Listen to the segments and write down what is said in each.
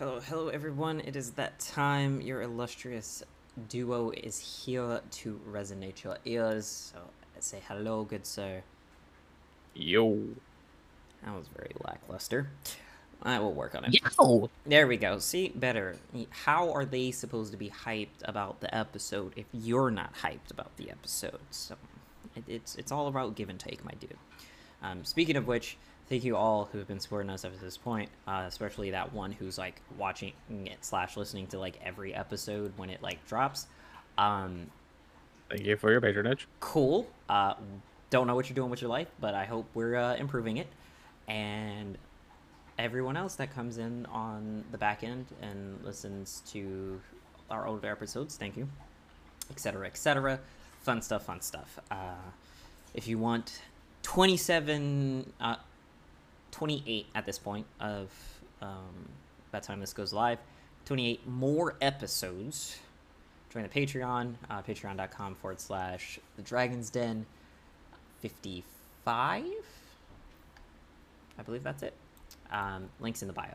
Hello, hello everyone. It is that time. Your illustrious duo is here to resonate your ears. So say hello, good sir. Yo. That was very lackluster. I will work on it. Yo. There we go. See, better. How are they supposed to be hyped about the episode if you're not hyped about the episode? So it, it's it's all about give and take, my dude. Um, speaking of which, thank you all who have been supporting us up to this point, uh, especially that one who's like watching it slash listening to like every episode when it like drops. Um, Thank you for your patronage. cool. Uh, don't know what you're doing with your life, but I hope we're uh, improving it. And everyone else that comes in on the back end and listens to our older episodes, thank you, etc., etc. Fun stuff, fun stuff. Uh, if you want 27, uh, 28 at this point of um, by the time this goes live, 28 more episodes join the Patreon, uh, patreon.com forward slash the Dragon's Den 55. I believe that's it. Um, links in the bio.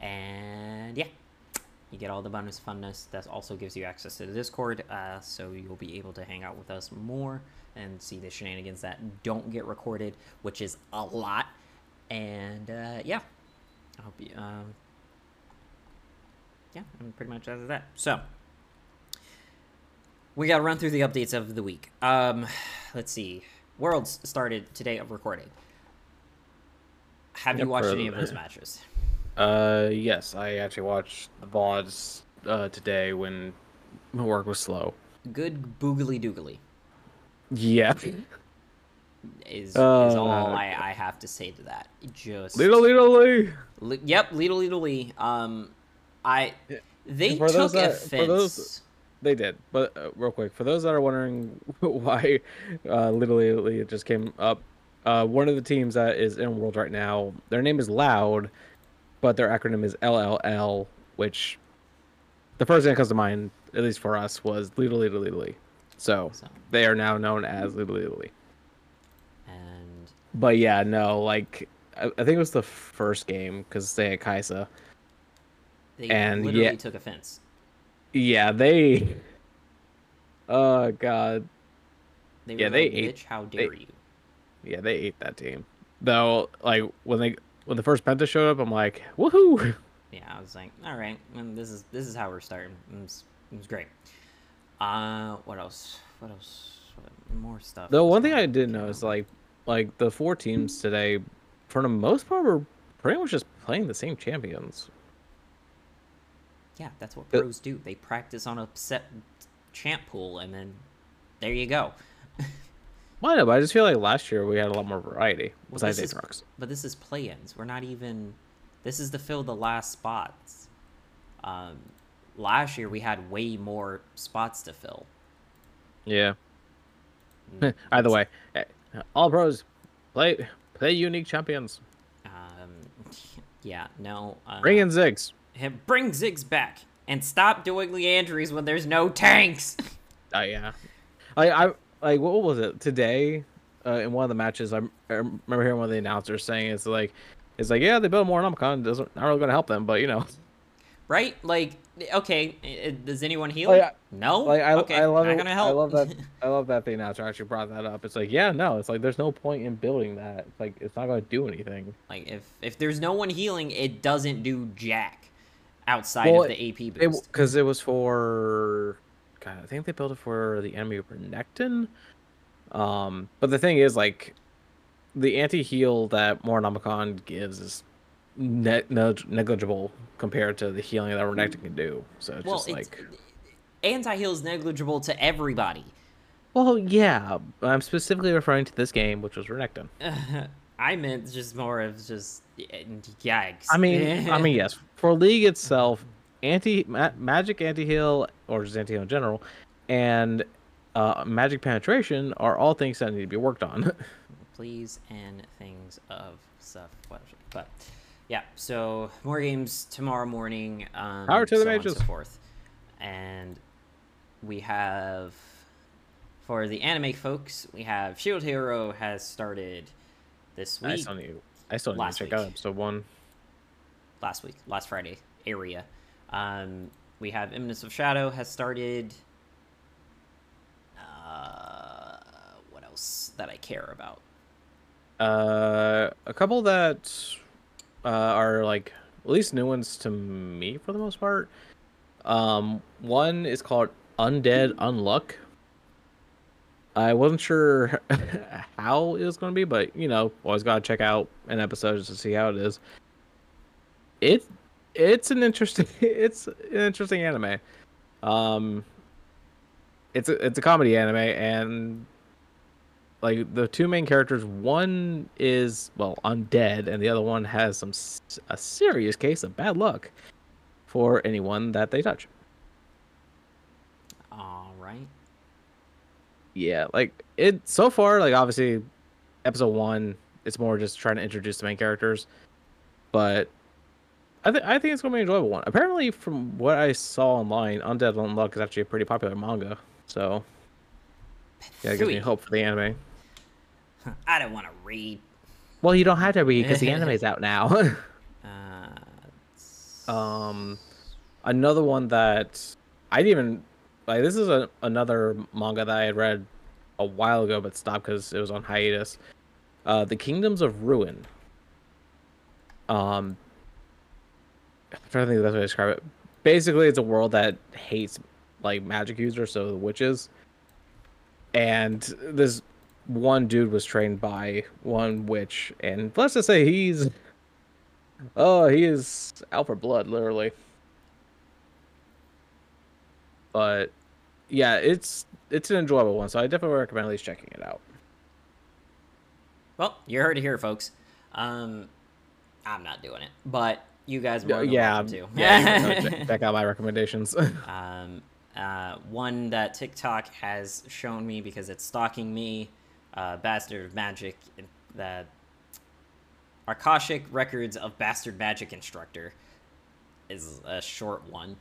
And yeah, you get all the bonus funness. That also gives you access to the Discord, uh, so you'll be able to hang out with us more and see the shenanigans that don't get recorded, which is a lot. And uh, yeah, I hope you. Um, yeah, and pretty much that's that. So we got to run through the updates of the week. Um, let's see. Worlds started today of recording. Have Yep, you watched any of those matches? Uh, yes, I actually watched the VODs uh, today when my work was slow. Good boogly doogly Yeah. is, is Uh, all I, I have to say to that. Just Little, little, Lee. Li- yep, Little Little Lee. Um, I they for took those that- offense. for those- They did. But uh, real quick, for those that are wondering why uh, Little Little Lee just came up, uh, one of the teams that is in World right now, their name is Loud, but their acronym is LLL, which the first thing that comes to mind, at least for us, was Little Little Little Lee. So So, they are now known as Little Little Lee. But yeah, no, like I, I think it was the first game because they had Kai'Sa. they And literally yeah- took offense. Yeah, they. Oh god, They Yeah, they like, ate- "Bitch, how they- dare you?" yeah, they ate that team. Though, like when they when the first Penta showed up, I'm like, woohoo! Yeah, I was like, all right, and this is this is how we're starting. It was, it was great. Uh, what else? What else? More stuff. The one thing I did notice, like, like the four teams today, for the most part, were pretty much just playing the same champions. yeah, that's what the- pros do. They practice on a set champ pool, and then there you go. Why not? But I just feel like last year we had a lot more variety Well, besides this is- Aatrox. But this is play-ins. We're not even. This is to fill the last spots. Um, last year we had way more spots to fill. Yeah. Mm, Either way, all pros play play unique champions. Um, yeah, no. Uh, Bring in Ziggs. bring Ziggs back and stop doing Liandry's when there's no tanks. Oh yeah, I I like what was it today? Uh, in one of the matches, I remember hearing one of the announcers saying it's like, it's like yeah, they built more Nomicon, doesn't not really going to help them, but you know, right? Like, okay, does anyone heal? Oh, yeah. No. like I, okay, I love not it, gonna help. I love that I love that the announcer actually brought that up. It's like yeah, no, it's like there's no point in building that. It's like it's not going to do anything. like, if if there's no one healing, it doesn't do jack outside Well, of the AP boost. because it was for God, I think they built it for the enemy Renekton. Um, but the thing is, like, the anti heal that Mornomicon gives is ne- negligible compared to the healing that Renekton can do. So it's well, just like, anti-heal is negligible to everybody. well, yeah, I'm specifically referring to this game, which was Renekton. I meant just more of just yikes. I mean, I mean, yes, for League itself, anti ma- magic anti heal or just anti heal in general, and uh, magic penetration are all things that need to be worked on. please and things of stuff. But yeah, so more games tomorrow morning. Um, Power to the so on and so forth, and we have for the anime folks, we have Shield Hero has started this I week, still need, I still need Last to check week. out episode one. last week, last Friday, area. Um, we have Eminence of Shadow has started. Uh, what else that I care about? Uh, a couple that uh, are like at least new ones to me for the most part. Um, one is called Undead Unluck. I wasn't sure how it was going to be, but you know, always got to check out an episode just to see how it is. It it's an interesting it's an interesting anime. Um, it's a it's a comedy anime, and like the two main characters, one is well undead, and the other one has some a serious case of bad luck for anyone that they touch. All right. Yeah, like it so far. Like obviously, episode one, it's more just trying to introduce the main characters, but I think I think it's gonna be an enjoyable one. Apparently, from what I saw online, Undead and Unluck is actually a pretty popular manga. So yeah, it gives me hope for the anime. I don't want to read. Well, you don't have to read because the anime's out now. uh, um, another one that I didn't even like. This is a, another manga that I had read a while ago, but stopped because it was on hiatus. Uh, the Kingdoms of Ruin. Um, I'm trying to think of the best way to describe it. Basically, it's a world that hates like magic users, so the witches. And this one dude was trained by one witch, and let's just say he's oh, he is out for blood, literally. But yeah, it's it's an enjoyable one, so I definitely recommend at least checking it out. Well, you heard it here, folks. Um, I'm not doing it, but you guys more yeah, to. yeah, check out my recommendations. um, uh, one that TikTok has shown me because it's stalking me uh, Bastard of Magic, the Akashic Records of Bastard Magic Instructor is a short one.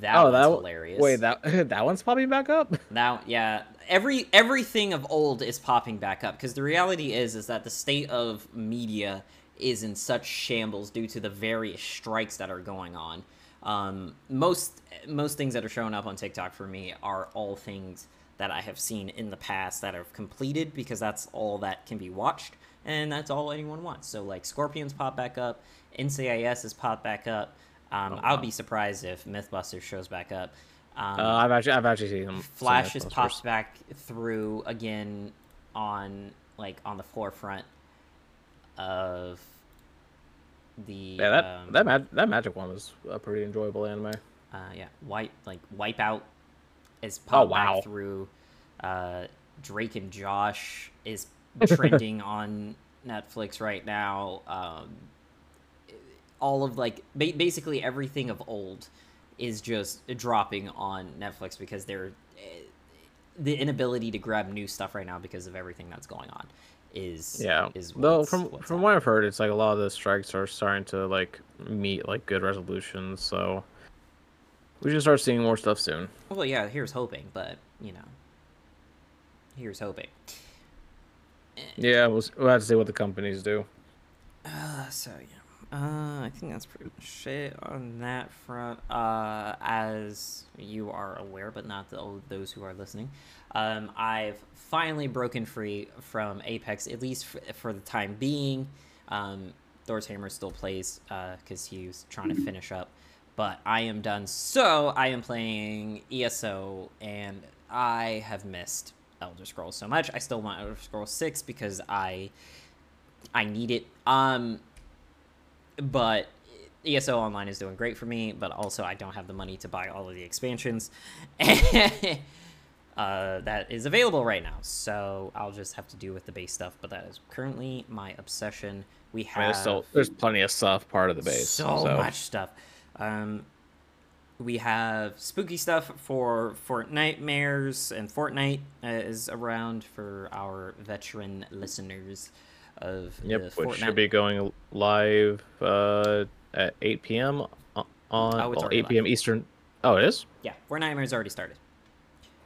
That oh, that hilarious. Wait, that that one's popping back up. Now, yeah, every everything of old is popping back up because the reality is is that the state of media is in such shambles due to the various strikes that are going on. Um, most most things that are showing up on TikTok for me are all things that I have seen in the past that have completed because that's all that can be watched and that's all anyone wants. So like Scorpions pop back up, NCIS has popped back up. Um, oh, wow. I'll be surprised if MythBusters shows back up. Um, uh, I've actually I've actually seen them. Flash has popped back through again on like on the forefront of the yeah that um, that mag- that magic one was a pretty enjoyable anime. Uh, yeah, white like Wipeout is oh, popped oh, wow. back through. Uh, Drake and Josh is trending on Netflix right now. Um, all of like ba- basically everything of old is just dropping on Netflix because they're eh, the inability to grab new stuff right now because of everything that's going on is yeah is though from from what I've heard it's like a lot of the strikes are starting to like meet like good resolutions so we should start seeing more stuff soon. Well, yeah, here's hoping, but you know, here's hoping. Yeah, we'll, we'll have to see what the companies do. Uh, so yeah, uh, I think that's pretty much it on that front. Uh, as you are aware, but not the, those who are listening, um, I've finally broken free from Apex, at least for, for the time being. Um, Thor's Hammer still plays because uh, he's trying to finish up but I am done. So I am playing ESO, and I have missed Elder Scrolls so much. I still want Elder Scrolls Six because I I need it. Um, but ESO Online is doing great for me, but also I don't have the money to buy all of the expansions. uh, that is available right now. So I'll just have to do with the base stuff. But that is currently my obsession. We have there's, still, there's plenty of stuff part of the base. So, so. much stuff. Um, we have spooky stuff for Fortnitemares, and Fortnite uh, is around for our veteran listeners of yep, which Fortnite. should be going live uh, at 8 p.m. on oh, well, 8 p.m. Live. Eastern. Oh, it is. Yeah, Fortnitemares already started.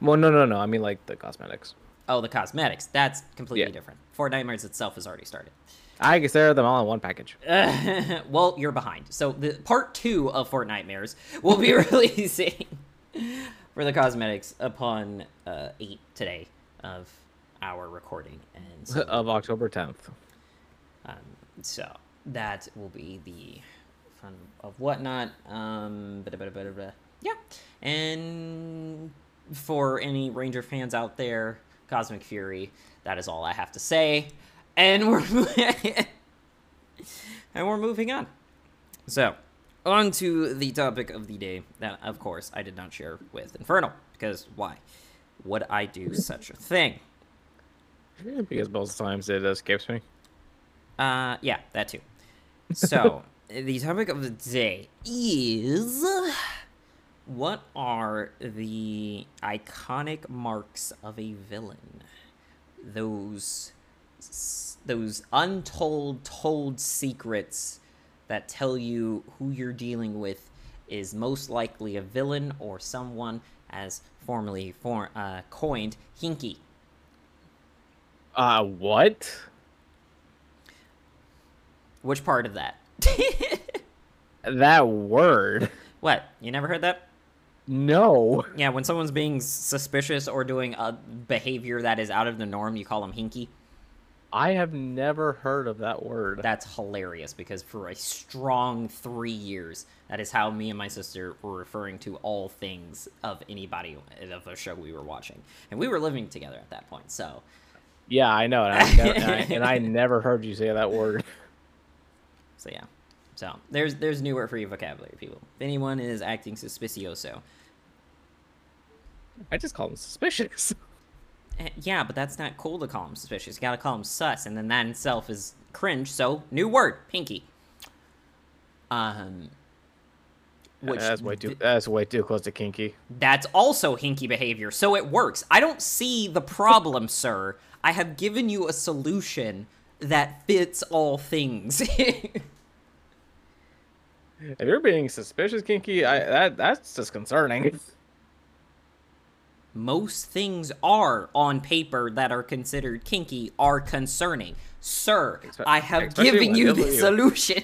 Well, no, no, no. I mean like the cosmetics. Oh, the cosmetics. That's completely yeah. different. nightmares itself has already started. I they're them all in one package. well, you're behind. So the part two of Fortnitemares will be releasing for the cosmetics upon uh, eight today of our recording, and so, of October 10th. um, so that will be the fun of whatnot. Um, bada, bada, bada. yeah, and for any Ranger fans out there, Cosmic Fury. That is all I have to say, and we're and we're moving on. So, on to the topic of the day that, of course, I did not share with Infernal because why would I do such a thing? Because most times it escapes me. Uh, yeah, that too. So, the topic of the day is what are the iconic marks of a villain? Those those untold told secrets that tell you who you're dealing with is most likely a villain or someone as formerly for, uh, coined hinky. Uh, what? Which part of that? That word? what? You never heard that? No. Yeah, when someone's being suspicious or doing a behavior that is out of the norm, you call them hinky. I have never heard of that word. That's hilarious because for a strong three years, that is how me and my sister were referring to all things of anybody of a show we were watching, and we were living together at that point. So, Yeah, I know, and I, never, and, I, and I never heard you say that word. so yeah. So there's there's new word for your vocabulary, people. If anyone is acting suspicioso, I just call them suspicious. Eh, yeah, but that's not cool to call them suspicious. You gotta call them sus, and then that in itself is cringe. So new word, pinky. Um, which that's way too. That's way too close to kinky. that's also hinky behavior. So it works. I don't see the problem, sir. I have given you a solution that fits all things. If you're being suspicious, kinky, I that that's disconcerting. Most things are on paper that are considered kinky are concerning. Sir, Espe- I have given you the you. solution.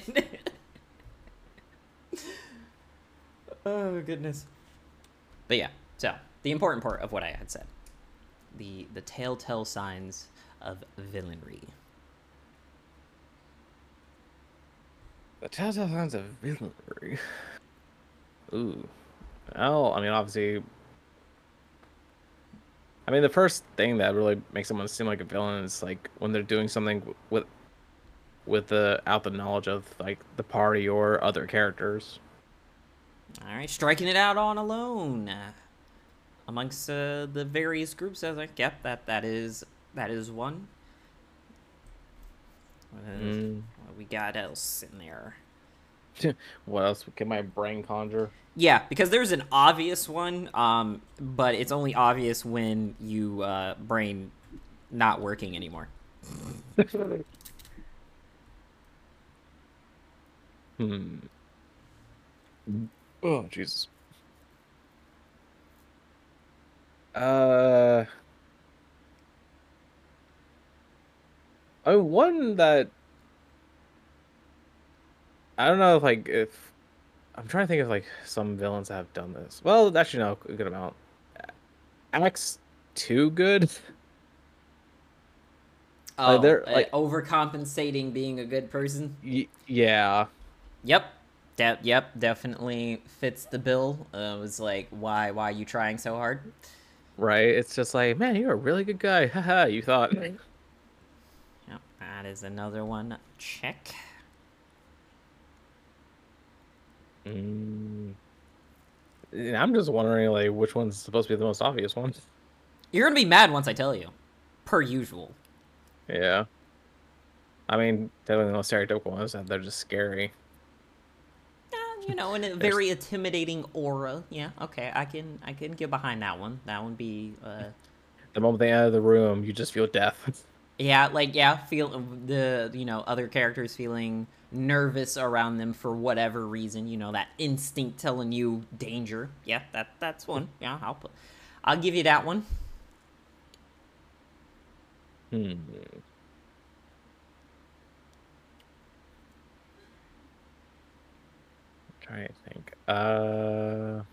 oh goodness. But yeah, so the important part of what I had said. The the telltale signs of villainry. The telltale signs of villainy. Ooh. Well, I mean, obviously. I mean, the first thing that really makes someone seem like a villain is like when they're doing something with, with the out the knowledge of like the party or other characters. All right, striking it out on alone uh, amongst uh, the various groups. I was like, yep, that that is that is one. What, is, Mm. what we got else in there? What else can my brain conjure? Yeah, because there's an obvious one, um, but it's only obvious when you uh, brain not working anymore. Hmm. Oh Jesus. Uh. I mean, one that I don't know if like if I'm trying to think of like some villains that have done this. Well, actually no, a good amount. Axe too good. Oh, they're, uh, like- overcompensating being a good person. Y- yeah. Yep. De- yep, definitely fits the bill. Uh, it was like, why, why are you trying so hard? Right. It's just like, man, you're a really good guy. Haha, you thought. Yep, that is another one. Check. Mm. Yeah, I'm just wondering, like, which one's supposed to be the most obvious one. You're gonna be mad once I tell you, per usual. Yeah. I mean, definitely the most stereotypical ones that they're just scary. Uh, you know, in a very intimidating aura. Yeah, okay, I can, I can get behind that one. That one be, uh, The moment they enter the room, you just feel death. Yeah, like yeah, feel the you know other characters feeling nervous around them for whatever reason. You know that instinct telling you danger. Yeah, that that's one. Yeah, I'll put, I'll give you that one. Hmm. i think. Uh...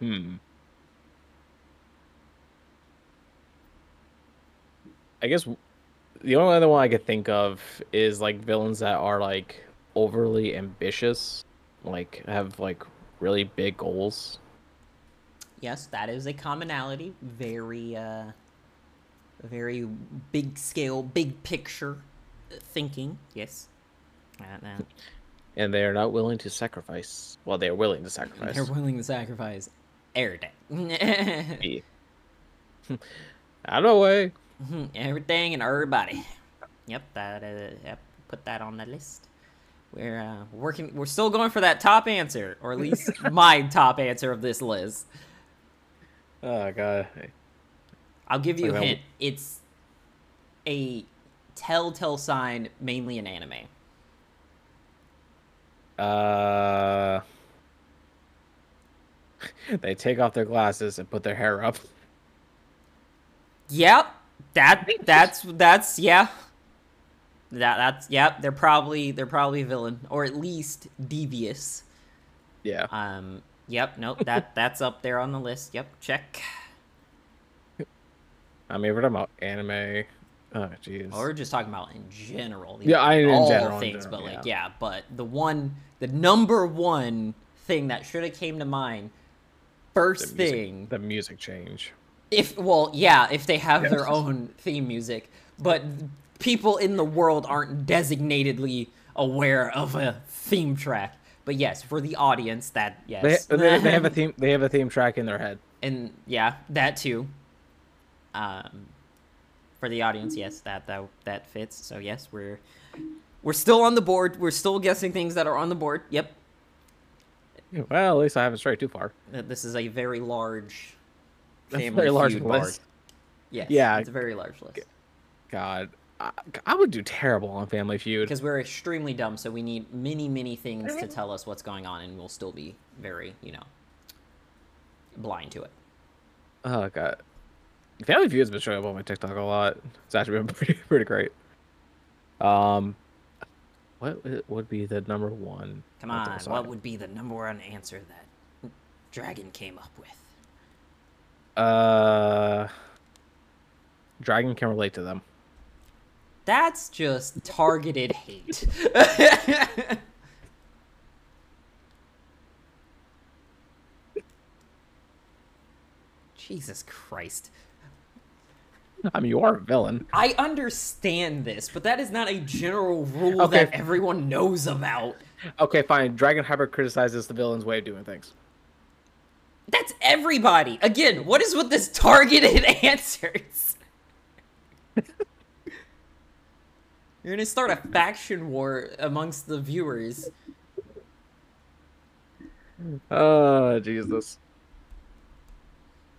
Hmm. I guess the only other one I could think of is like villains that are like overly ambitious, like have like really big goals. Yes, that is a commonality. Very, uh, very big scale, big picture thinking. Yes. Uh, uh, And they are not willing to sacrifice. Well, they are willing to sacrifice. they're willing to sacrifice everything. Me. Out of the way. Everything and everybody. Yep, that. Uh, yep, put that on the list. We're uh, working. We're still going for that top answer, or at least my top answer of this list. Oh god. I'll give you a Like that hint. It's a telltale sign, mainly in anime. Uh. They take off their glasses and put their hair up. Yep, that that's that's yeah. That that's yep. They're probably they're probably a villain or at least devious. Yeah. Um. Yep. Nope. That that's up there on the list. Yep. Check. I mean, we're talking about anime. Oh, jeez. Or we're just talking about in general. Yeah, I- in all general, in things, general, but like yeah. yeah. But the one, the number one thing that should have came to mind, first the music, thing, the music change. If well, yeah, if they have their own theme music, but people in the world aren't designatedly aware of a theme track. But yes, for the audience, that yes, they, they have a theme. They have a theme track in their head. and yeah, that too. Um, for the audience, yes, that that that fits. So yes, we're we're still on the board. We're still guessing things that are on the board. Yep, Well, at least I haven't strayed too far. Uh, this is a very large That's a family very large feud board. list. Yes, Yeah. it's a very large list God, I, I would do terrible on Family Feud. because we're extremely dumb. So we need many many things to tell us what's going on, and we'll still be very you know blind to it. Oh god, Family Feud's been showing up on my TikTok a lot. It's actually been pretty pretty great. Um, what would be the number one? Come on, what would be the number one answer that Dragon came up with? Uh, Dragon can relate to them. That's just targeted hate. Jesus Christ. I mean, you are a villain. I understand this, but that is not a general rule Okay. that everyone knows about. Okay, fine. Dragon Hyper criticizes the villain's way of doing things. That's everybody. Again, what is with this targeted answers? You're gonna start a faction war amongst the viewers. Oh Jesus.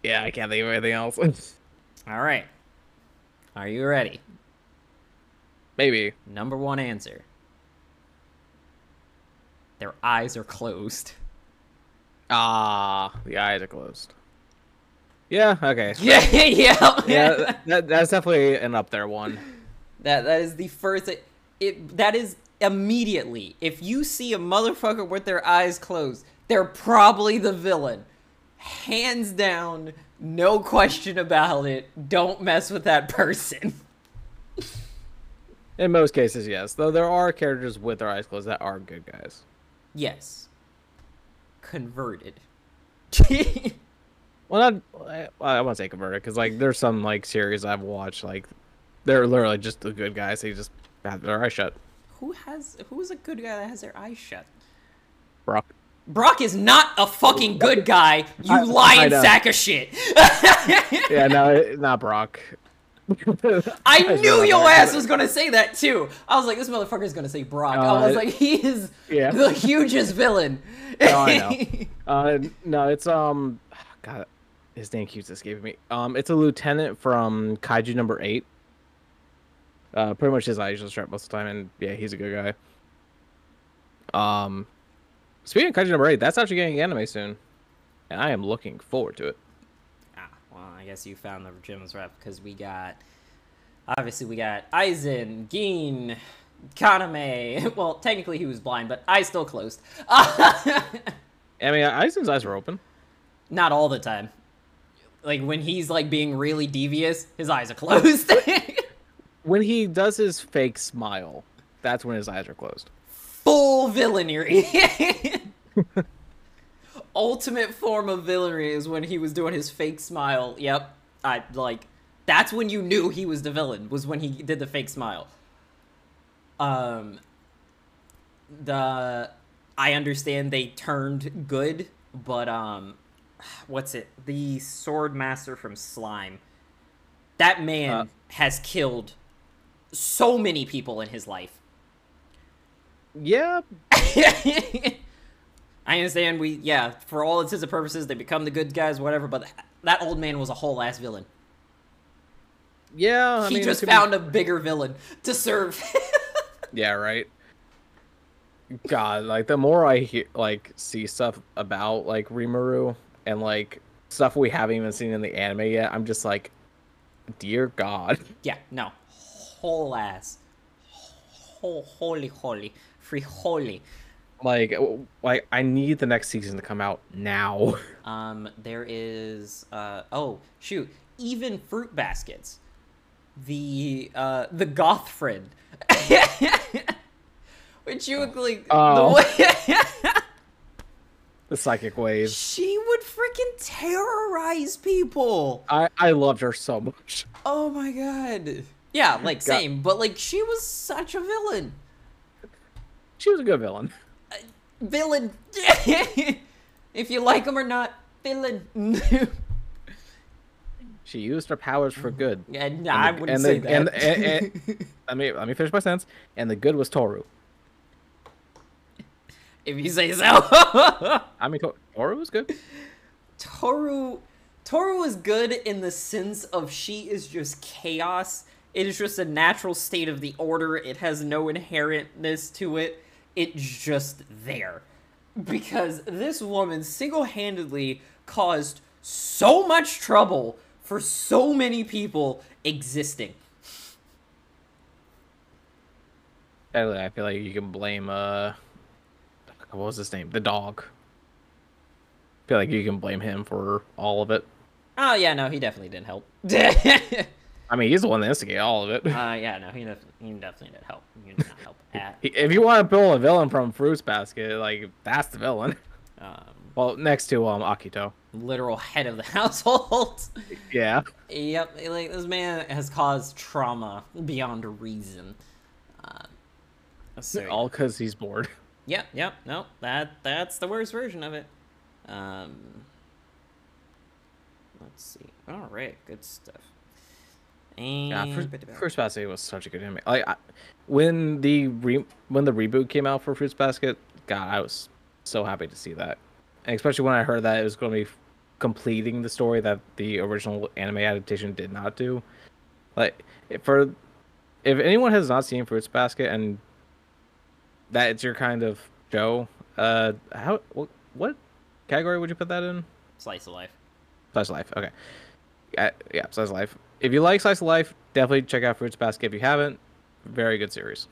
Yeah, I can't think of anything else. All right. Are you ready? Maybe. Number one answer. Their eyes are closed. Ah, the eyes are closed. Yeah. Okay. Yeah, yeah, Yeah, that, that's definitely an up there one. That that is the first. It, it that is immediately. If you see a motherfucker with their eyes closed, they're probably the villain. Hands down, no question about it. Don't mess with that person. In most cases, yes. Though there are characters with their eyes closed that are good guys. Yes. Converted. Well, not I, I won't say converted because like there's some like series I've watched like they're literally just the good guys. They just have their eyes shut. who has who is a good guy that has their eyes shut? Brock. Brock is not a fucking good guy. You I- lying I sack of shit. Yeah, no, not Brock. I knew your ass was gonna say that too. I was like, this motherfucker's gonna say Brock. I Uh, was like, he is yeah. the hugest villain. No, I know. Uh, no, it's um, God, his name keeps escaping me. Um, it's a lieutenant from Kaiju number eight. Uh, pretty much his eyes just shut most of the time, and yeah, he's a good guy. Um, speaking of Kaiju number eight, that's actually getting anime soon, and I am looking forward to it. Well, I guess you found the gems rep because we got, obviously we got Aizen, Gin, Kaname. Well, technically he was blind, but eyes still closed. I mean, Aizen's eyes were open. Not all the time. Like when he's like being really devious, his eyes are closed. When he does his fake smile, that's when his eyes are closed. Full villainy. Ultimate form of villainy is when he was doing his fake smile. Yep. I like that's when you knew he was the villain was when he did the fake smile. Um the I understand they turned good, but um what's it? The sword master from Slime. That man Uh. has killed so many people in his life. Yeah, I understand we yeah, for all intents and purposes they become the good guys, whatever, but that old man was a whole ass villain. yeah. I he mean, just could be- found a bigger villain to serve. Yeah, right. God, like the more I hear, like see stuff about like Rimuru and like stuff we haven't even seen in the anime yet, I'm just like, dear God. yeah, no. Whole ass. Whole holy holy. Free holy. Like, like I need the next season to come out now. Um, there is uh oh shoot, even Fruits Basket. The uh the goth friend. Which you would like Oh. the way the psychic wave. she would freaking terrorize people. I I loved her so much. Oh my god. Yeah, like God. same, but like she was such a villain. She was a good villain. Villain. if you like him or not, villain. She used her powers for good. and nah, I the- wouldn't and say the- that. and- and- Let me let me finish my sentence. And the good was Toru. if you say so. I mean, Toru was good. Toru Toru is good in the sense of she is just chaos. It is just a natural state of the order. It has no inherentness to it. It's just there. Because this woman single-handedly caused so much trouble for so many people existing. I feel like you can blame uh, what was his name? The dog. I feel like you can blame him for all of it. Oh yeah, no, he definitely didn't help. I mean, he's the one that instigated all of it. Uh, yeah, no, he, def- he definitely didn't help. He did not help at if you want to pull a villain from Fruits Basket, like that's the villain. um, Well, next to um Akito. literal head of the household. Yeah. Yep, like this man has caused trauma beyond reason. Uh, so, All because he's bored. yep, yep, no, that that's the worst version of it. Um, let's see. All right, good stuff. And Yeah, Fruits, Fruits Basket was such a good anime. Like I, when the re, when the reboot came out for Fruits Basket, God, I was so happy to see that, and especially when I heard that it was going to be completing the story that the original anime adaptation did not do. Like for if anyone has not seen Fruits Basket and that it's your kind of show, uh, how what, what category would you put that in? slice of life. Slice of Life. Okay. Uh, yeah, Slice of Life. If you like Slice of Life, definitely check out Fruits Basket. If you haven't, very good series.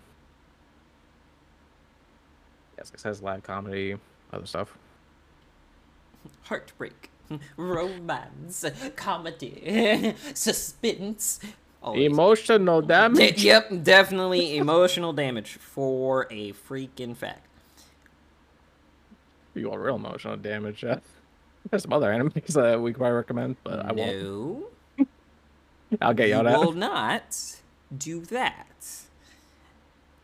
Yes, it says live comedy, other stuff. Heartbreak, romance, comedy, suspense. always. Emotional damage. yep, definitely emotional damage for a freaking fact. You want real emotional damage. Uh, there's some other animes that we could probably recommend, but I won't. I'll get you yelled will not do that.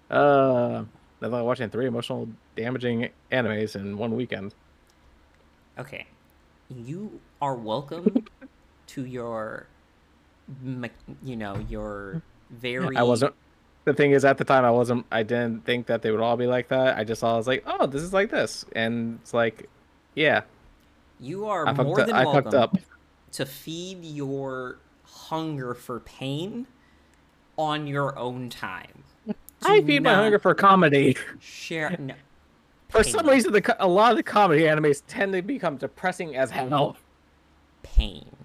Uh, that's like watching three emotional damaging animes in one weekend. Okay, you are welcome to your, you know, your very. I wasn't. The thing is, at the time, I wasn't. I didn't think that they would all be like that. I just saw. I was like, oh, this is like this, and it's like, yeah, You are I more up. than I welcome fucked up. to feed your hunger for pain on your own time. I feed my hunger for comedy. Share no. For some reason, the a lot of the comedy animes tend to become depressing as hell. pain.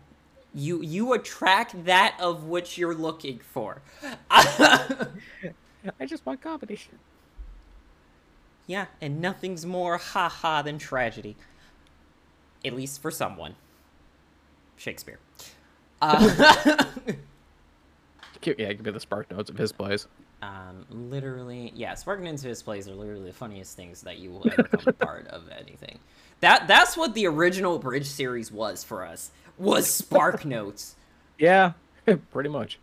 You you attract that of which you're looking for. I just want comedy. Yeah, and nothing's more haha than tragedy. At least for someone. Shakespeare. Uh, Yeah, it could be the spark notes of his plays. um, literally, yeah, Sparking into his plays are literally the funniest things that you will ever come a part of anything. That that's what the original Bridge series was for us. Was Spark Notes. Yeah, pretty much.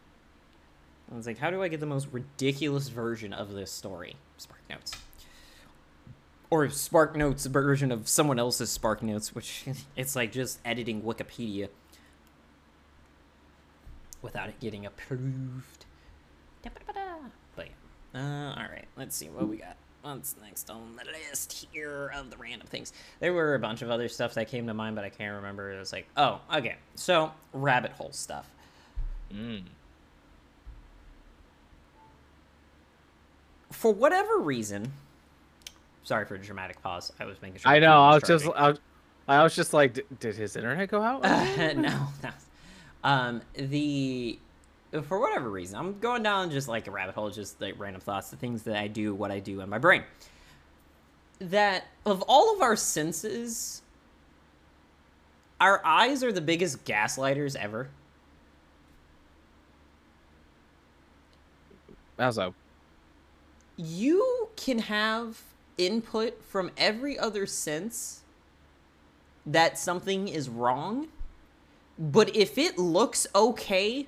I was like, how do I get the most ridiculous version of this story? Spark Notes. Or Spark Notes version of someone else's Spark Notes, which it's like just editing Wikipedia without it getting approved. But yeah. Uh, alright, let's see what we got. What's next on the list here of the random things? There were a bunch of other stuff that came to mind, but I can't remember. It was like, oh, okay. So, rabbit hole stuff. Mm. for whatever reason, sorry for a dramatic pause. I was making sure. I know. I was just. I was, I was just like, "D- did his internet go out? no, no. Um, the for whatever reason, I'm going down just like a rabbit hole, just like random thoughts, the things that I do, what I do in my brain. That of all of our senses, our eyes are the biggest gaslighters ever. How so? you can have input from every other sense that something is wrong, but if it looks okay,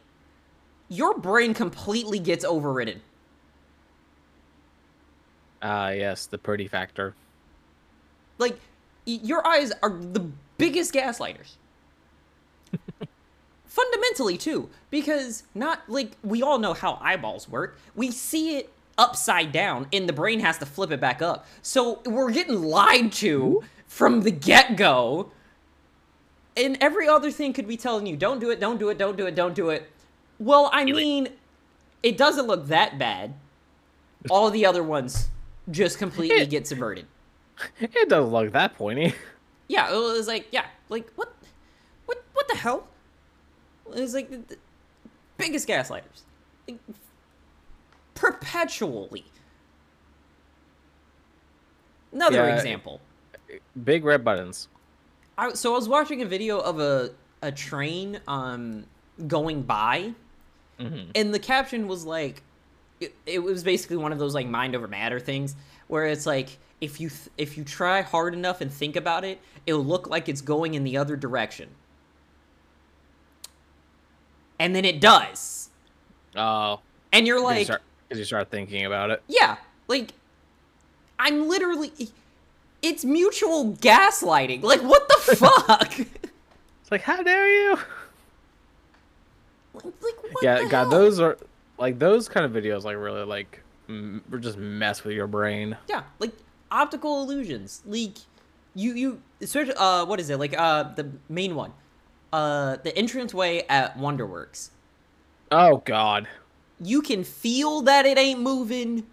your brain completely gets overridden. Ah, yes, the pretty factor. Like, your eyes are the biggest gaslighters. Fundamentally, too, because not like we all know how eyeballs work. We see it upside down, and the brain has to flip it back up. So we're getting lied to from the get go. And every other thing could be telling you, don't do it, don't do it, don't do it, don't do it. Well, I mean, it doesn't look that bad. All the other ones just completely It- get subverted. It doesn't look that pointy. Yeah, it was like, yeah, like what, what, what the hell? It was like the, the biggest gaslighters, like, perpetually. Another Yeah. example. Big red buttons. I, so I was watching a video of a a train um going by, Mhm. and the caption was like, it, it was basically one of those like mind over matter things where it's like if you th- if you try hard enough and think about it, it'll look like it's going in the other direction, and then it does, Oh, and you're because you, like, 'cause you start thinking about it. yeah, like I'm literally. It's mutual gaslighting. Like, what the fuck? It's like, how dare you? like, like, what yeah, the God, hell? those are like those kind of videos. Like really, like m- just mess with your brain. Yeah, like optical illusions. Like you you especially uh what is it? Like uh the main one. Uh the entranceway at Wonderworks. Oh God. You can feel that it ain't moving.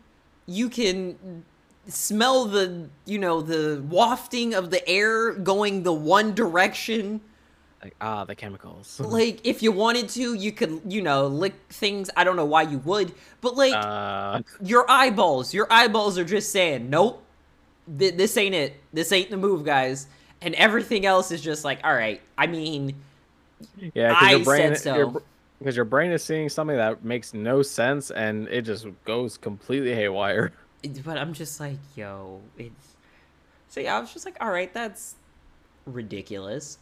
You can smell the you know the wafting of the air going the one direction. Like ah, the chemicals. Like if you wanted to, you could you know lick things. I don't know why you would, but like uh, your eyeballs your eyeballs are just saying nope th- this ain't it this ain't the move guys and everything else is just like all right i mean yeah, I your brain, said so. because your brain is seeing something that makes no sense, and it just goes completely haywire. but i'm just like yo it's so yeah i was just like all right that's ridiculous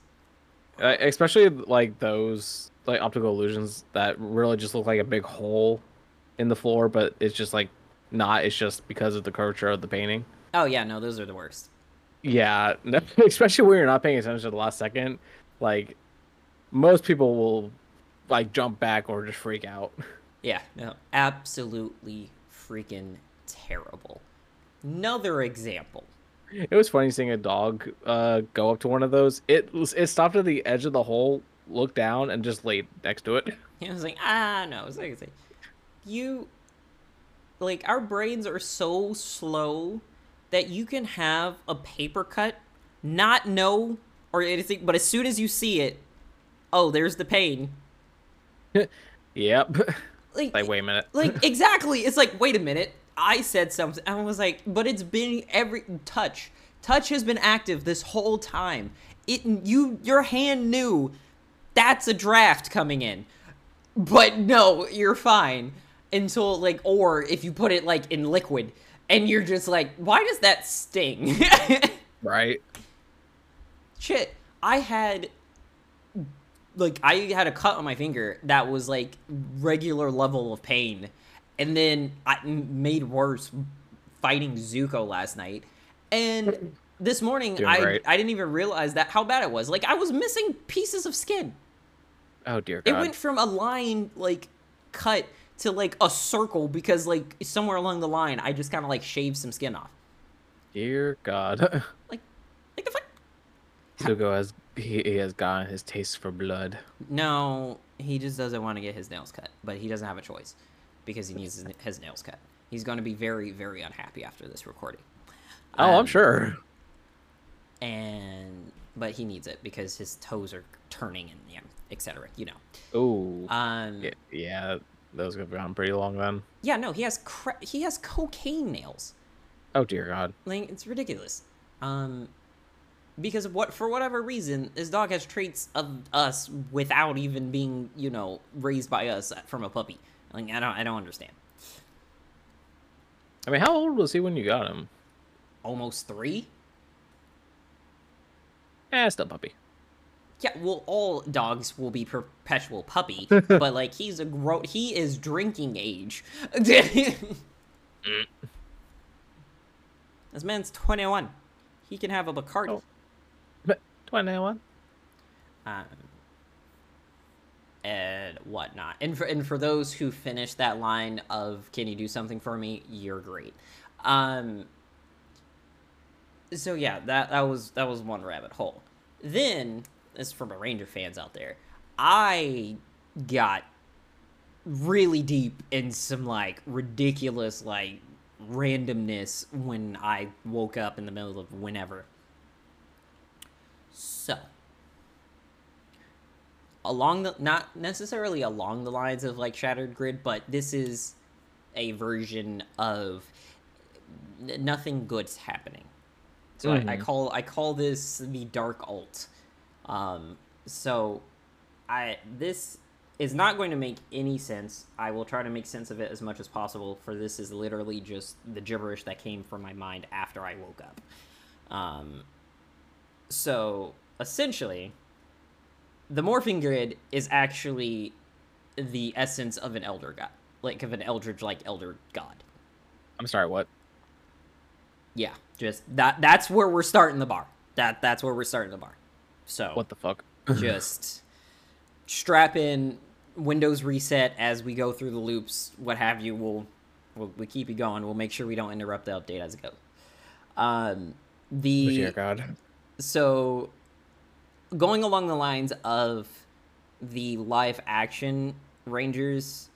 Uh, especially like those like optical illusions that really just look like a big hole in the floor, but it's just like not. It's just because of the curvature of the painting. oh yeah no those are the worst Yeah, no- especially when you're not paying attention to the last second. Like most people will like jump back or just freak out. yeah no absolutely freaking terrible another example It was funny seeing a dog uh, go up to one of those. It was it stopped at the edge of the hole, looked down, and just laid next to it. It was like, ah, no. It's like, it's like, you, like, our brains are so slow that you can have a paper cut, not know or anything, but as soon as you see it, oh, there's the pain. Yep. Like, Like, wait a minute. like exactly. It's like, wait a minute. I said something. I was like, but it's been every touch. Touch has been active this whole time. It you your hand knew that's a draft coming in. But no, you're fine until like or if you put it like in liquid and you're just like, why does that sting? right. Shit, I had like I had a cut on my finger that was like regular level of pain, and then I made worse fighting Zuko last night, and this morning Doing I great. I didn't even realize that how bad it was. Like I was missing pieces of skin. Oh dear God. It went from a line like cut to like a circle because like somewhere along the line I just kind of like shaved some skin off. Dear God. Like, like the fuck. Zuko has he, he has gotten his taste for blood. No, he just doesn't want to get his nails cut, but he doesn't have a choice because he needs his, nails cut. He's going to be very, very unhappy after this recording. Oh, I'm Um, sure. And but he needs it because his toes are turning and yeah, etc. You know. Ooh. Um. yeah, those have gone pretty long then. Yeah. No, he has cra- he has cocaine nails. Oh dear God. Like it's ridiculous. Um. Because of what for whatever reason, this dog has traits of us without even being, you know, raised by us from a puppy. Like I don't, I don't understand. I mean, how old was he when you got him? almost three. Eh, still puppy. Yeah, well, all dogs will be perpetual puppy, but like he's a gro he is drinking age. this man's twenty one. He can have a Bacardi. Oh. Twenty-one. Um, and whatnot. And for and for those who finished that line of "Can you do something for me?" You're great. Um. So yeah, that that was that was one rabbit hole. Then this is for my Ranger fans out there. I got really deep in some like ridiculous like randomness when I woke up in the middle of whenever. So, along the not necessarily along the lines of like Shattered Grid, but this is a version of n- nothing good's happening. So I, I Mhm. call I call this the dark alt. Um, so I this is not going to make any sense. I will try to make sense of it as much as possible. For this is literally just the gibberish that came from my mind after I woke up. Um, so essentially, the morphing grid is actually the essence of an elder god, like of an eldritch like elder god. I'm sorry. What? Yeah, just that. That's where we're starting the bar. That that's where we're starting the bar. So What the fuck? just strap in windows reset as we go through the loops what have you we'll we'll, we keep you going we'll make sure we don't interrupt the update as it goes um the dear God. so going along the lines of the live action rangers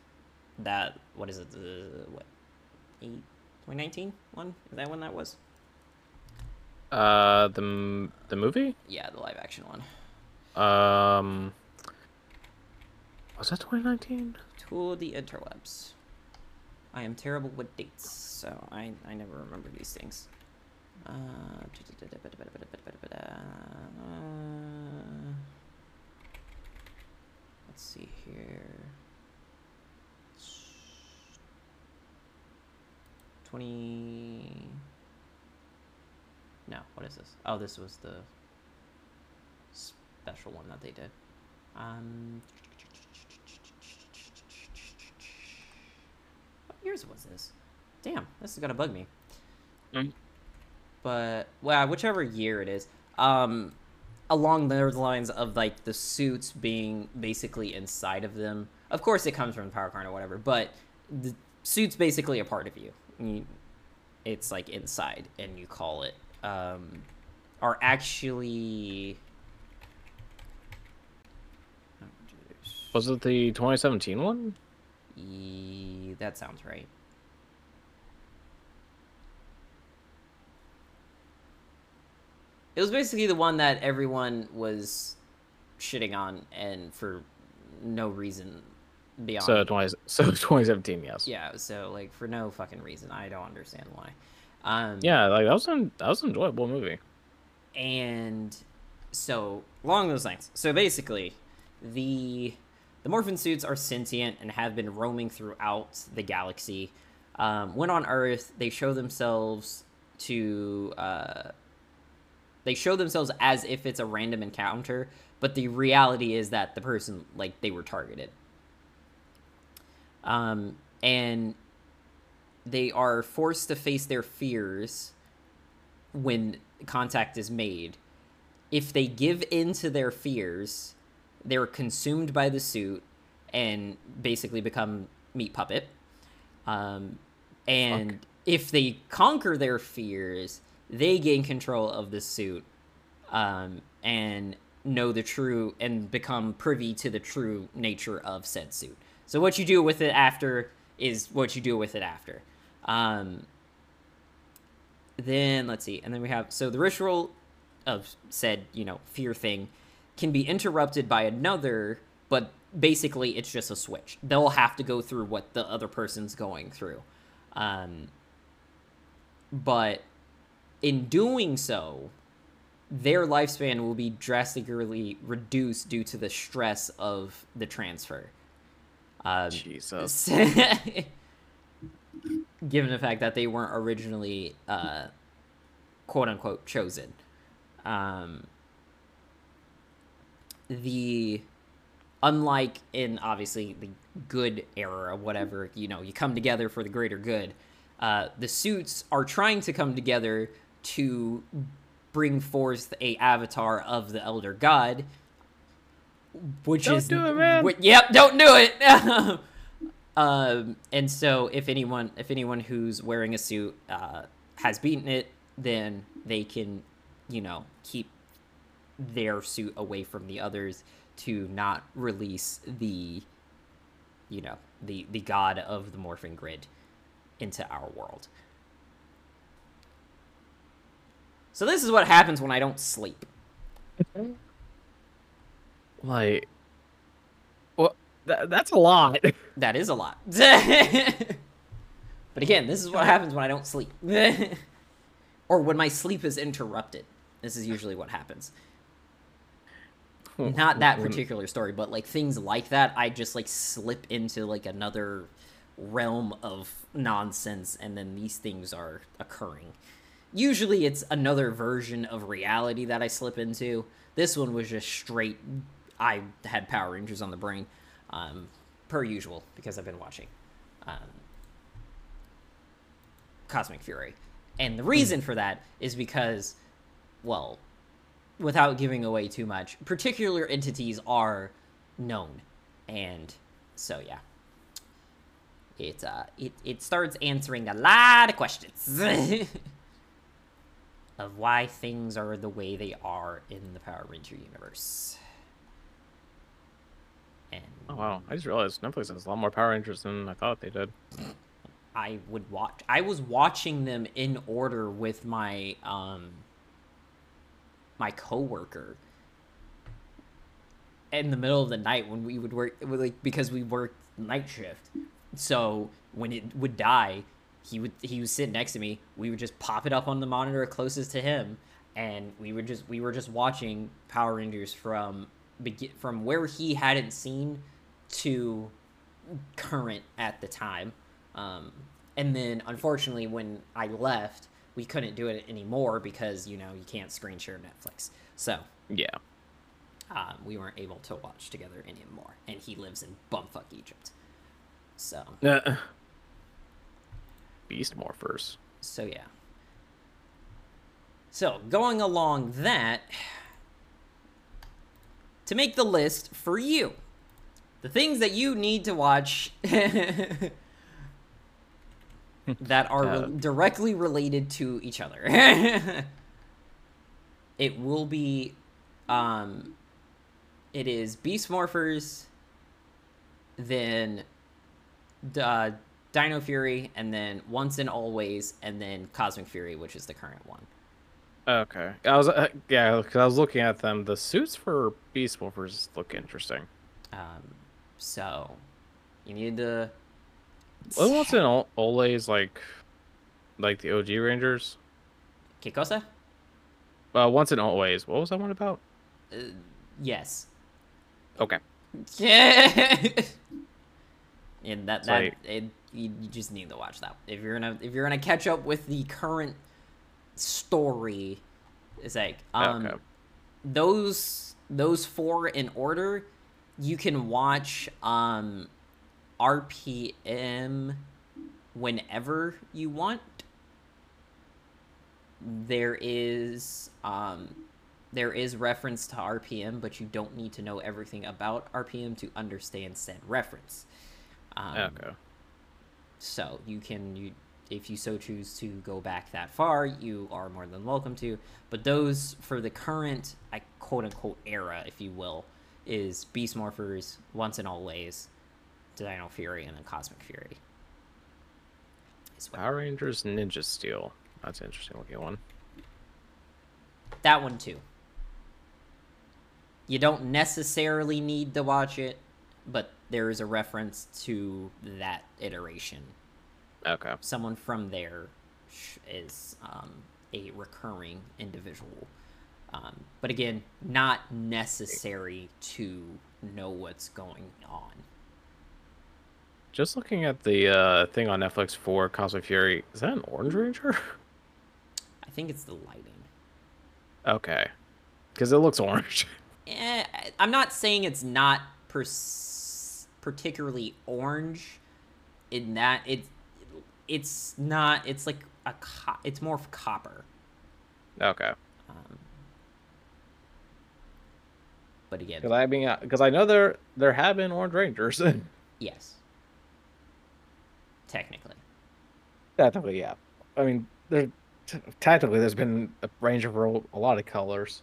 that what is it the what eight 2019 one is that one that was Uh, the the movie. yeah the live action one Um, was that 2019? to the interwebs. I am terrible with dates, so I, I never remember these things. Uh, let's see here. Twenty. No, what is this? Oh, this was the special one that they did. Um, what years was this? Damn, this is gonna bug me. Mm. But well, whichever year it is, um, along those lines of like the suits being basically inside of them. Of course, it comes from power card or whatever, but the suit's basically a part of you. you it's like inside, and you call it. Um, are actually. Was it the 2017 one? Ye- that sounds right. It was basically the one that everyone was shitting on, and for no reason beyond. So 20, so 2017, yes. yeah, so like for no fucking reason, I don't understand why. Um, Yeah, like that was an that was an enjoyable movie. and so along those lines so basically the the morphin suits are sentient and have been roaming throughout the galaxy um, when on earth they show themselves to uh, they show themselves as if it's a random encounter but the reality is that the person like they were targeted um, and they are forced to face their fears when contact is made. If they give in to their fears, they're consumed by the suit and basically become meat puppet. Um, and Fuck. if they conquer their fears, they gain control of the suit um, and know the true and become privy to the true nature of said suit. So what you do with it after is what you do with it after. Um, then let's see, and then we have so the ritual of said you know fear thing can be interrupted by another, but basically it's just a switch. They'll have to go through what the other person's going through, um, but in doing so, their lifespan will be drastically reduced due to the stress of the transfer. Um, Jesus. given the fact that they weren't originally uh, quote unquote chosen. Um, the unlike in obviously the good era or whatever, you know, you come together for the greater good. Uh, the suits are trying to come together to bring forth a avatar of the elder god, which Don't is do it, man. wh- yep, don't do it. um, and so if anyone if anyone who's wearing a suit uh, has beaten it, then they can, you know, keep their suit away from the others to not release the you know the the god of the morphing grid into our world so this is what happens when i don't sleep. Like, well, that, that's a lot. that is a lot. But again this is what happens when i don't sleep. Or when my sleep is interrupted. This is usually what happens. Not that particular story, but like things like that, I just like slip into like another realm of nonsense, and then these things are occurring. Usually, it's another version of reality that I slip into. This one was just straight. I had Power Rangers on the brain, um, per usual, because I've been watching um, Cosmic Fury, and the reason for that is because, well, without giving away too much, particular entities are known, and so yeah, it uh, it it starts answering a lot of questions of why things are the way they are in the Power Ranger universe. And Oh wow! I just realized Netflix has a lot more Power Rangers than I thought they did. I would watch. I was watching them in order with my um my coworker in the middle of the night when we would work like because we worked night shift. So when it would die, he would he would sit next to me. We would just pop it up on the monitor closest to him, and we would just we were just watching Power Rangers from begin from where he hadn't seen to current at the time. Um, and then unfortunately, when I left, we couldn't do it anymore because you know you can't screen share Netflix. So Yeah. um, we weren't able to watch together anymore. And he lives in bumfuck Egypt. So Uh, Beast Morphers. so yeah. So going along that, to make the list for you, the things that you need to watch that are Uh, re- directly related to each other. it will be, um, it is Beast Morphers, then uh, Dino Fury, and then Once and Always, and then Cosmic Fury, which is the current one. Okay. I was uh, yeah, because I was looking at them. The suits for Beast Morphers look interesting. Um, so, You need to. Well, what's in Ol- Ole's like, like the OG Rangers? Kikosa? Uh, once and always. What was that one about? Uh, yes. Okay. Yeah. and that that like- it, you, you just need to watch that. If you're gonna if you're gonna catch up with the current story, it's like um okay. those those four in order, you can watch um RPM whenever you want. There is um there is reference to RPM, but you don't need to know everything about RPM to understand said reference. Um, okay. So you can you if you so choose to go back that far, you are more than welcome to. But those for the current, I quote unquote era, if you will, is Beast Morphers, Once and Always, Dino Fury, and then Cosmic Fury. Power Rangers Ninja Steel. That's an interesting looking one. That one too. You don't necessarily need to watch it, but there is a reference to that iteration Okay. someone from there is um, a recurring individual. Um, but again, not necessary to know what's going on. Just looking at the uh, thing on Netflix for Cosmic Fury, is that an Orange Ranger? I think it's the lighting. okay. Because it looks orange. Eh, I'm not saying it's not pers- particularly orange. In that it's it's not. It's like a co- it's more of copper. okay. Um, but again, Because I mean, because I know there there have been Orange Rangers. yes. Technically. Technically, yeah. I mean, there t- technically there's been a range a, a lot of colors.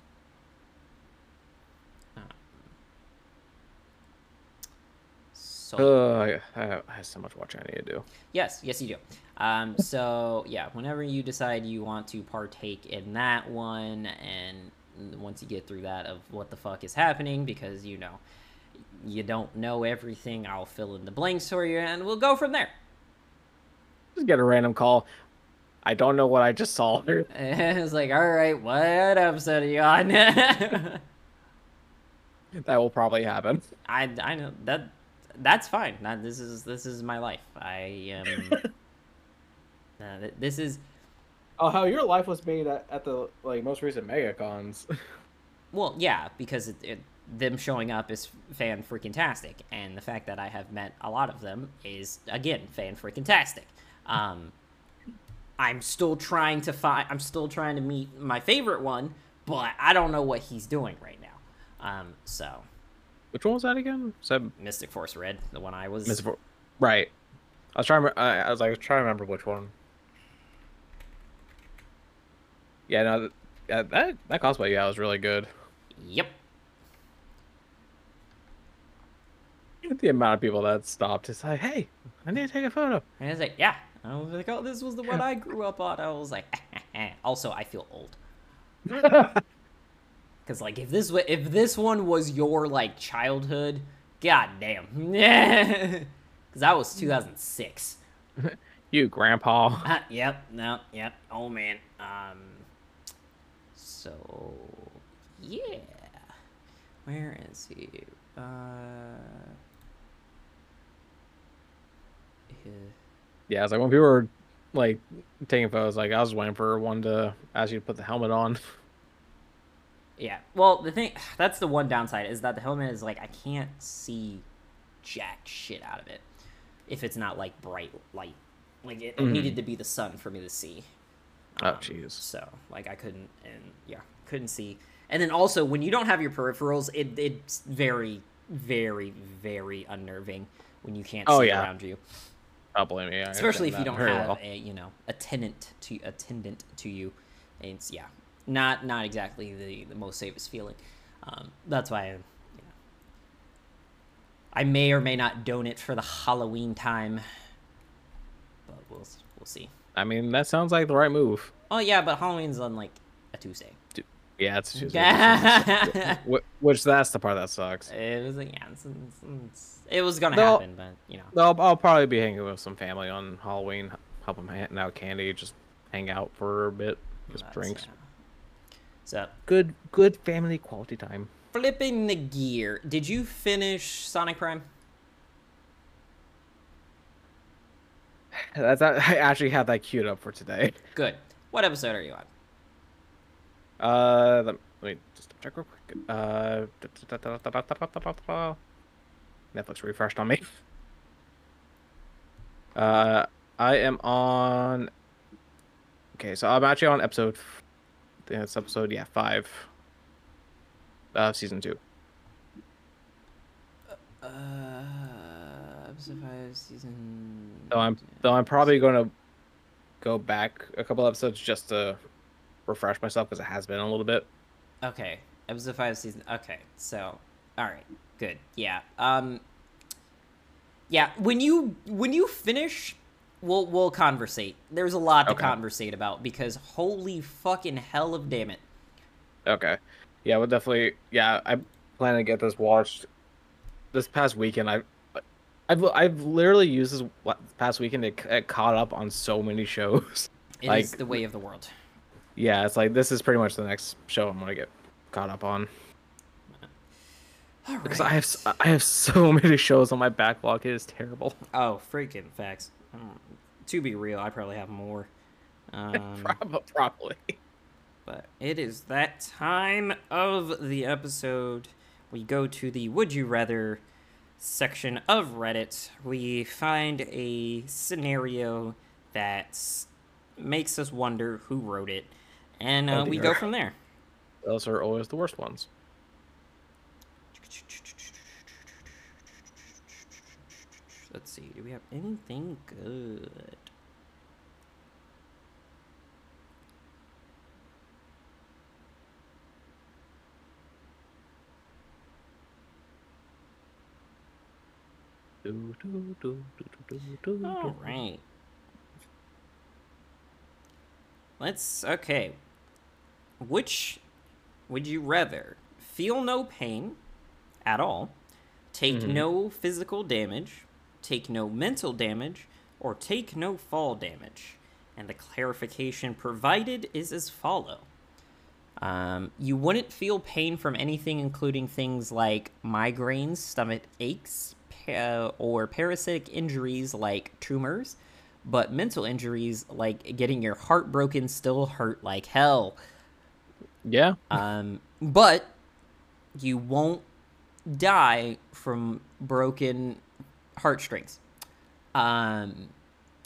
So Uh, I, I have so much watching I need to do. yes, yes, you do. Um, so yeah, whenever you decide you want to partake in that one, and once you get through that of what the fuck is happening, because you know you don't know everything, I'll fill in the blanks for you, and we'll go from there. Just get a random call. I don't know what I just saw. it's like, all right, what episode are you on? that will probably happen. I I know that that's fine. That this is this is my life. I am. uh, th- this is Oh, how your life was made at, at the like most recent MegaCons. well, yeah, because it, it them showing up is fan freaking tastic, and the fact that I have met a lot of them is again fan freaking tastic. Um, I'm still trying to find. I'm still trying to meet my favorite one, but I don't know what he's doing right now. Um, so Which one was that again? Was that Mystic Force Red, the one I was. Mr. For- right. I was trying. To, I, I was like trying to remember which one. Yeah, no, th- yeah, that that cosplay, yeah, was really good. Yep. The amount of people that stopped, it's like, hey, I need to take a photo. And I was like, yeah. I was like, oh, this was the one I grew up on. I was like, also, I feel old. Cause like, if this if this one was your like childhood, god damn. Cause that was 2006. you, Grandpa. Ah, yep. No. Yep. Oh man. Um. So, yeah. Where is he? Uh. yeah. Yeah, I was like when people were like taking photos, like I was waiting for one to ask you to put the helmet on. Yeah. Well, the thing that's the one downside is that the helmet is like I can't see jack shit out of it if it's not like bright light. Like it, it Mhm. needed to be the sun for me to see. Oh, Um, jeez. So like I couldn't and yeah couldn't see. And then also when you don't have your peripherals, it it's very very very unnerving when you can't Oh, see yeah. around you. I'll blame you. I Especially if you don't have well. a you know a tenant to attendant to you. It's yeah, not not exactly the the most safest feeling. Um, that's why I, you know, I may or may not donate for the Halloween time, but we'll we'll see. I mean, that sounds like the right move. Oh yeah, but Halloween's on like a Tuesday. Yeah, it's Tuesday. Which that's the part that sucks. It was yeah, it's, it's- it was gonna No. happen, but you know. I'll, I'll probably be hanging with some family on Halloween. Help them hand out candy, just hang out for a bit, just that's, drinks. yeah. So Good, good family quality time. flipping the gear. Did you finish Sonic Prime? That's not, I actually have that queued up for today. Good. What episode are you on? Uh, let, let me just check real quick. Uh, Netflix refreshed on me. Uh, I am on. Okay, so I'm actually on episode. Think it's episode yeah five. Uh, season two. Uh, episode five, season. So I'm though I'm probably going to go back a couple episodes just to refresh myself because it has been a little bit. Okay, episode five, season. Okay, so all right, good. Yeah. Um. Yeah, when you when you finish, we'll we'll conversate. There's a lot to Okay. conversate about because holy fucking hell of damn it. Okay. Yeah, we'll definitely. Yeah, I plan to get this watched this past weekend. I, I've I've literally used this past weekend to get caught up on so many shows. It is Like- the way of the world. yeah, it's like this is pretty much the next show I'm gonna get caught up on because I have I have so many shows on my backlog. It is terrible. Oh, freaking facts. Um, to be real, I probably have more. Um, Prob- Probably. but it is that time of the episode. We go to the Would You Rather section of Reddit. We find a scenario that makes us wonder who wrote it, and uh, Oh, we go from there. Those are always the worst ones. Let's see. Do we have anything good? Do, do, do, do, do, do, do, All right. Let's okay. Which would you rather feel no pain at all, take Mhm. no physical damage, take no mental damage, or take no fall damage? And the clarification provided is as follow. Um, you wouldn't feel pain from anything, including things like migraines, stomach aches, pa- or parasitic injuries like tumors, but mental injuries like getting your heart broken still hurt like hell. Yeah. Um, but you won't die from broken heartstrings. Um,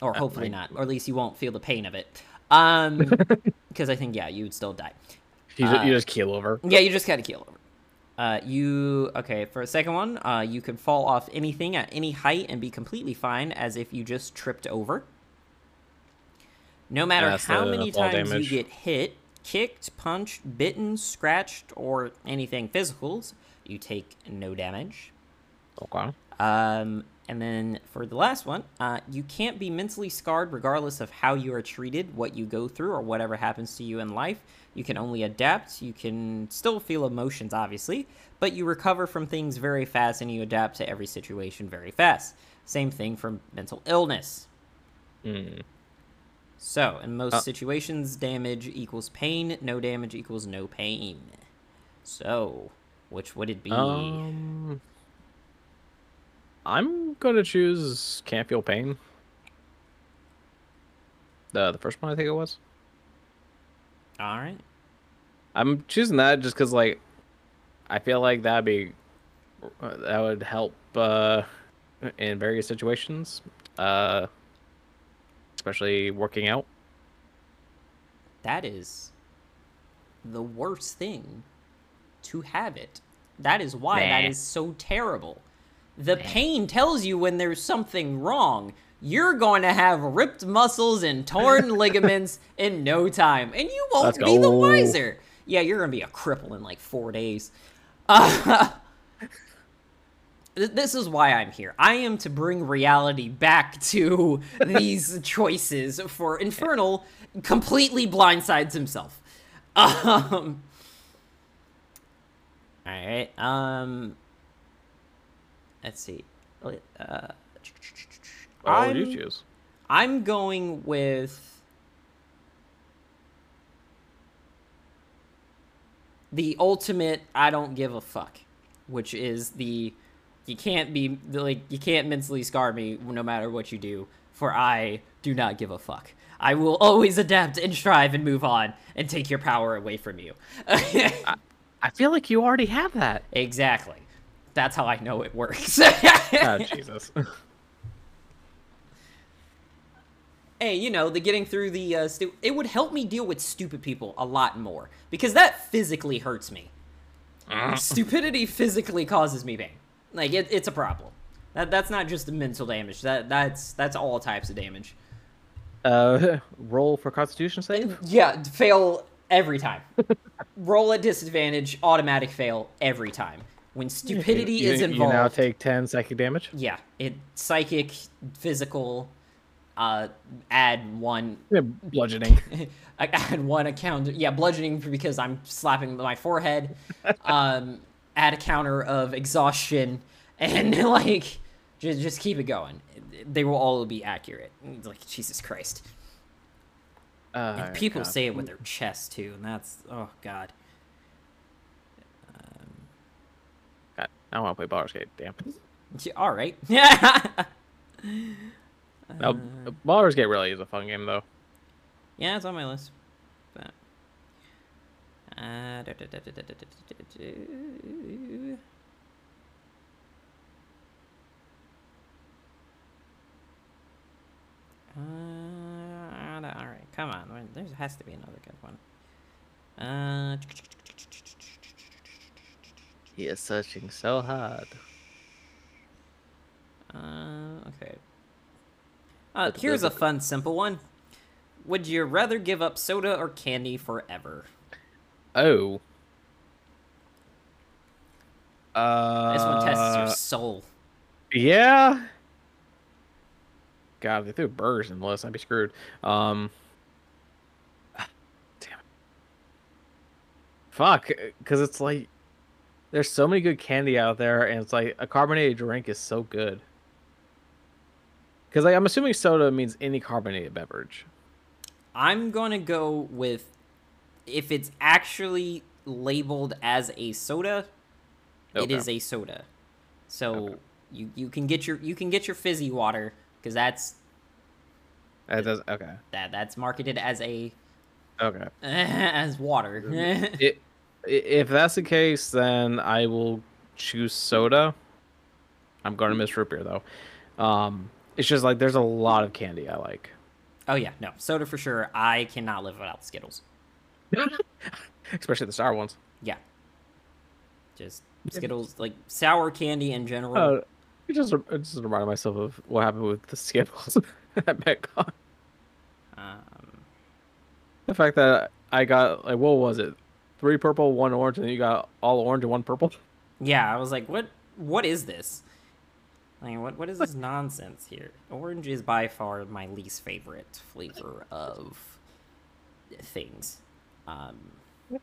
or hopefully I- not, or at least you won't feel the pain of it. Um, because I think yeah, you would still die. You, Uh, you just keel over. Yeah, you just gotta keel over. Uh, you okay for a second one? Uh, you can fall off anything at any height and be completely fine, as if you just tripped over. No matter That's how the many times damage. you get hit, kicked, punched, bitten, scratched, or anything physicals, you take no damage. Okay. Um, and then for the last one, uh, you can't be mentally scarred regardless of how you are treated, what you go through, or whatever happens to you in life. You can only adapt. You can still feel emotions, obviously, but you recover from things very fast and you adapt to every situation very fast. Same thing for mental illness. Hmm. So, in most Uh. situations, damage equals pain, no damage equals no pain. So, which would it be? Um, I'm gonna choose can't feel pain. The the first one I think it was. All right. I'm choosing that just because like, I feel like that'd be that would help uh, in various situations, uh, especially working out. that is the worst thing to have it. That is why that Nah. is so terrible. The pain tells you when there's something wrong. You're going to have ripped muscles and torn ligaments in no time, and you won't be the wiser. Yeah, you're going to be a cripple in like four days. Uh, this is why I'm here. I am to bring reality back to these choices for Infernal completely blindsides himself. Um, All right. Um. Let's see. Uh, What would you choose? I'm going with the ultimate I don't give a fuck, which is the you can't be like you can't mentally scar me no matter what you do, for I do not give a fuck. I will always adapt and strive and move on and take your power away from you. I feel like you already have that. exactly. That's how I know it works. Oh, Jesus. hey, you know, the getting through the uh, stu- it would help me deal with stupid people a lot more because that physically hurts me. Stupidity physically causes me pain. Like it, it's a problem. That that's not just the mental damage. That that's that's all types of damage. Uh, roll for Constitution save. Yeah, fail every time. Roll at disadvantage, automatic fail every time. When stupidity you, is involved. you now take ten psychic damage. yeah, it psychic, physical, uh, add one Yeah, bludgeoning. I add one account. Yeah, bludgeoning because I'm slapping my forehead. Um, add a counter of exhaustion, and like just just keep it going. They will all be accurate. Like Jesus Christ. Uh, And people God. say it with their chest too, and that's oh god. I want to play Baldur's Gate. Damn. All right. Yeah. Now, uh, Baldur's Gate really is a fun game though. Yeah, it's on my list. But Uh, all right, come on. There has to be another good one. Uh, he is searching so hard. uh, okay. Uh, here's a fun, simple one. Would you rather give up soda or candy forever? Oh. Uh, This one tests your soul. Yeah. God, if they threw burgers in the list, I'd be screwed. Um. Damn. it. Fuck, because it's like there's so many good candy out there, and it's like a carbonated drink is so good. Because like I'm assuming soda means any carbonated beverage. I'm gonna go with if it's actually labeled as a soda, it Okay. is a soda. So Okay. you you can get your you can get your fizzy water because that's That does okay. that that's marketed as a Okay. as water. it, if that's the case, then I will choose soda. I'm going to miss root beer though. Um, it's just like there's a lot of candy I like. oh yeah, no soda for sure. I cannot live without Skittles. Especially the sour ones. Yeah, just Skittles like sour candy in general. Uh, it just it just reminded myself of what happened with the Skittles at MetCon. Um, The fact that I got like what was it, three purple, one orange, and then you got all orange and one purple. Yeah, I was like, what what is this? Like what what is this nonsense here? Orange is by far my least favorite flavor of things. Um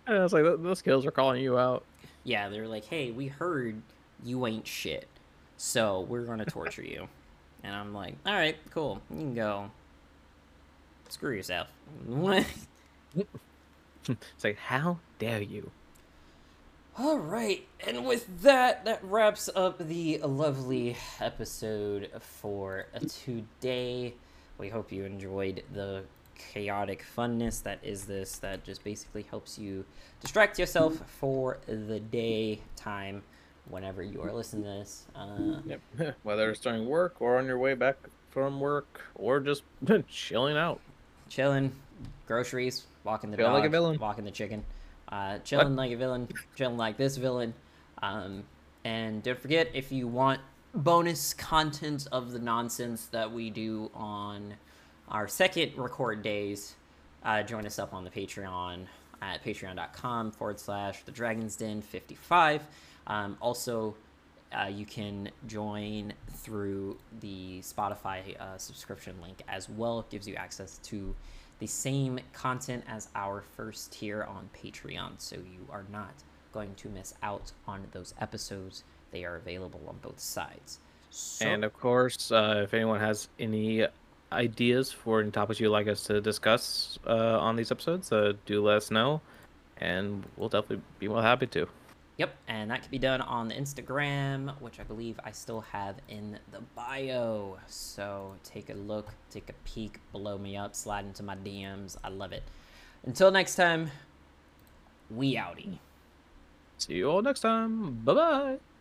And I was like, those Skittles are calling you out. yeah, they're like, "Hey, we heard you ain't shit. So, we're going to torture you." And I'm like, "All right, cool. You can go screw yourself." It's like, how dare you? All right, and with that, that wraps up the lovely episode for today. We hope you enjoyed the chaotic funness that is this, that just basically helps you distract yourself for the day time whenever you are listening to this. Uh, Yep. Whether it's during work or on your way back from work or just chilling out. chilling, groceries, walking the Feeling dog, like a villain. walking the chicken, uh, chilling like a villain, chilling like this villain. Um, and don't forget if you want bonus content of the nonsense that we do on our second record days, uh, join us up on the Patreon at patreon.com forward slash the Dragon's Den 55. Um, also, uh, you can join through the Spotify uh, subscription link as well. It gives you access to the same content as our first tier on Patreon, so you are not going to miss out on those episodes. They are available on both sides. So, And of course, uh, if anyone has any ideas for any topics you'd like us to discuss uh, on these episodes, uh, do let us know, and we'll definitely be well happy to. Yep, and that can be done on the Instagram, which I believe I still have in the bio. So take a look, take a peek, blow me up, slide into my DMs. I love it. Until next time, we outie. See you all next time. Bye bye.